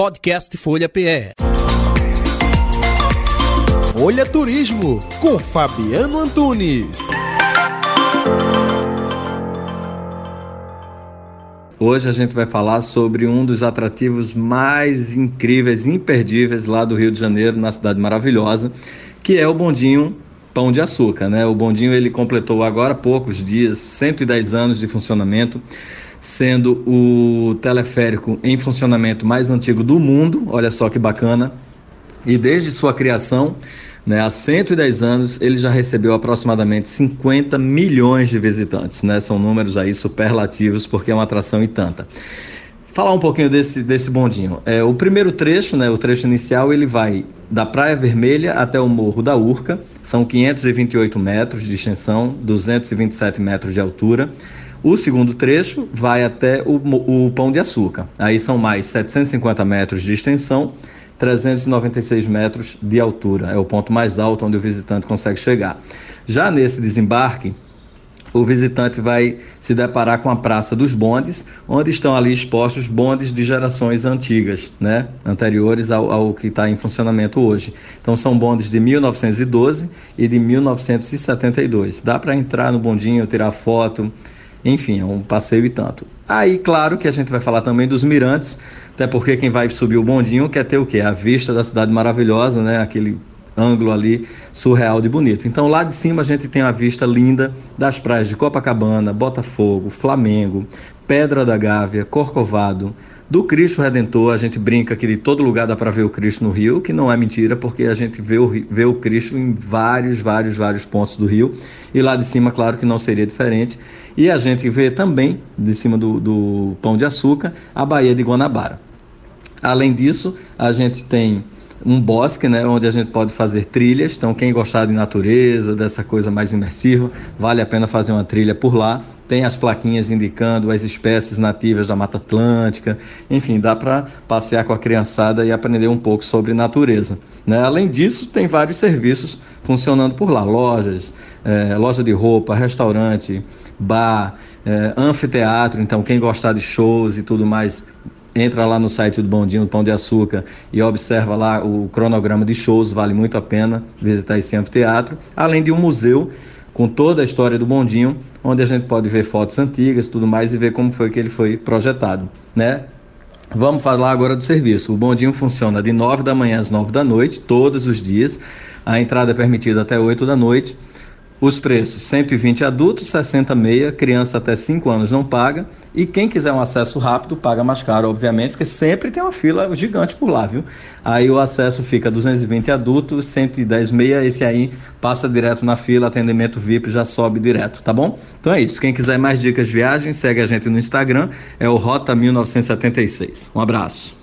Podcast Folha PE. Folha Turismo com Fabiano Antunes. Hoje a gente vai falar sobre um dos atrativos mais incríveis, imperdíveis lá do Rio de Janeiro, na cidade maravilhosa, que é o bondinho Pão de Açúcar, né? O bondinho ele completou agora há poucos dias 110 anos de funcionamento sendo o teleférico em funcionamento mais antigo do mundo, olha só que bacana. E desde sua criação, né, há 110 anos, ele já recebeu aproximadamente 50 milhões de visitantes. Né? São números aí superlativos, porque é uma atração e tanta. Falar um pouquinho desse, desse bondinho. É, o primeiro trecho, né, o trecho inicial, ele vai da Praia Vermelha até o Morro da Urca, são 528 metros de extensão, 227 metros de altura. O segundo trecho vai até o, o Pão de Açúcar. Aí são mais 750 metros de extensão, 396 metros de altura. É o ponto mais alto onde o visitante consegue chegar. Já nesse desembarque, o visitante vai se deparar com a Praça dos Bondes, onde estão ali expostos bondes de gerações antigas, né? anteriores ao, ao que está em funcionamento hoje. Então são bondes de 1912 e de 1972. Dá para entrar no bondinho, tirar foto, enfim, é um passeio e tanto. Aí, claro que a gente vai falar também dos mirantes, até porque quem vai subir o bondinho quer ter o quê? A vista da cidade maravilhosa, né? Aquele ângulo ali surreal de bonito. Então lá de cima a gente tem a vista linda das praias de Copacabana, Botafogo, Flamengo, Pedra da Gávea, Corcovado, do Cristo Redentor, a gente brinca que de todo lugar dá para ver o Cristo no Rio, que não é mentira, porque a gente vê o, vê o Cristo em vários, vários, vários pontos do Rio. E lá de cima, claro que não seria diferente. E a gente vê também, de cima do, do Pão de Açúcar, a Baía de Guanabara. Além disso, a gente tem um bosque, né, onde a gente pode fazer trilhas. Então, quem gostar de natureza, dessa coisa mais imersiva, vale a pena fazer uma trilha por lá. Tem as plaquinhas indicando as espécies nativas da Mata Atlântica. Enfim, dá para passear com a criançada e aprender um pouco sobre natureza. Né? Além disso, tem vários serviços funcionando por lá: lojas, é, loja de roupa, restaurante, bar, é, anfiteatro. Então, quem gostar de shows e tudo mais entra lá no site do Bondinho do Pão de Açúcar e observa lá o cronograma de shows, vale muito a pena visitar esse anfiteatro, além de um museu com toda a história do Bondinho, onde a gente pode ver fotos antigas tudo mais e ver como foi que ele foi projetado, né? Vamos falar agora do serviço. O bondinho funciona de 9 da manhã às 9 da noite, todos os dias. A entrada é permitida até 8 da noite. Os preços: 120 adultos, 60 meia, criança até 5 anos não paga. E quem quiser um acesso rápido, paga mais caro, obviamente, porque sempre tem uma fila gigante por lá, viu? Aí o acesso fica 220 adultos, 110 meia, esse aí passa direto na fila, atendimento VIP já sobe direto, tá bom? Então é isso. Quem quiser mais dicas de viagem, segue a gente no Instagram, é o Rota 1976. Um abraço.